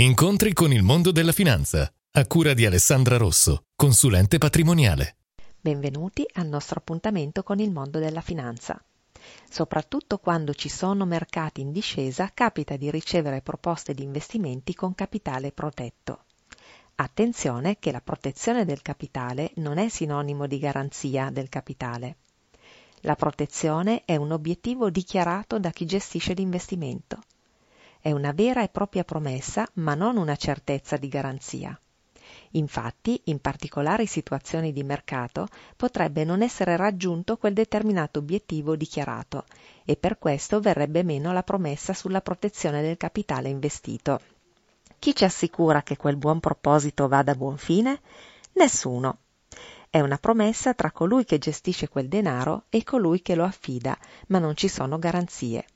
Incontri con il mondo della finanza, a cura di Alessandra Rosso, consulente patrimoniale. Benvenuti al nostro appuntamento con il mondo della finanza. Soprattutto quando ci sono mercati in discesa, capita di ricevere proposte di investimenti con capitale protetto. Attenzione che la protezione del capitale non è sinonimo di garanzia del capitale. La protezione è un obiettivo dichiarato da chi gestisce l'investimento è una vera e propria promessa, ma non una certezza di garanzia. Infatti, in particolari situazioni di mercato, potrebbe non essere raggiunto quel determinato obiettivo dichiarato e per questo verrebbe meno la promessa sulla protezione del capitale investito. Chi ci assicura che quel buon proposito vada a buon fine? Nessuno. È una promessa tra colui che gestisce quel denaro e colui che lo affida, ma non ci sono garanzie.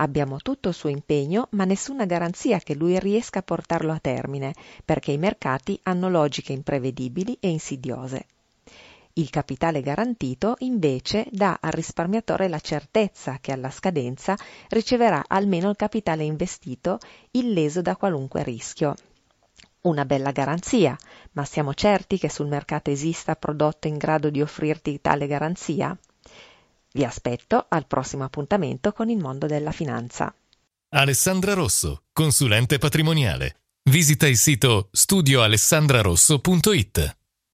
Abbiamo tutto il suo impegno, ma nessuna garanzia che lui riesca a portarlo a termine, perché i mercati hanno logiche imprevedibili e insidiose. Il capitale garantito, invece, dà al risparmiatore la certezza che alla scadenza riceverà almeno il capitale investito illeso da qualunque rischio. Una bella garanzia, ma siamo certi che sul mercato esista prodotto in grado di offrirti tale garanzia? Vi aspetto al prossimo appuntamento con il mondo della finanza. Alessandra Rosso, consulente patrimoniale. Visita il sito studioalessandrarosso.it.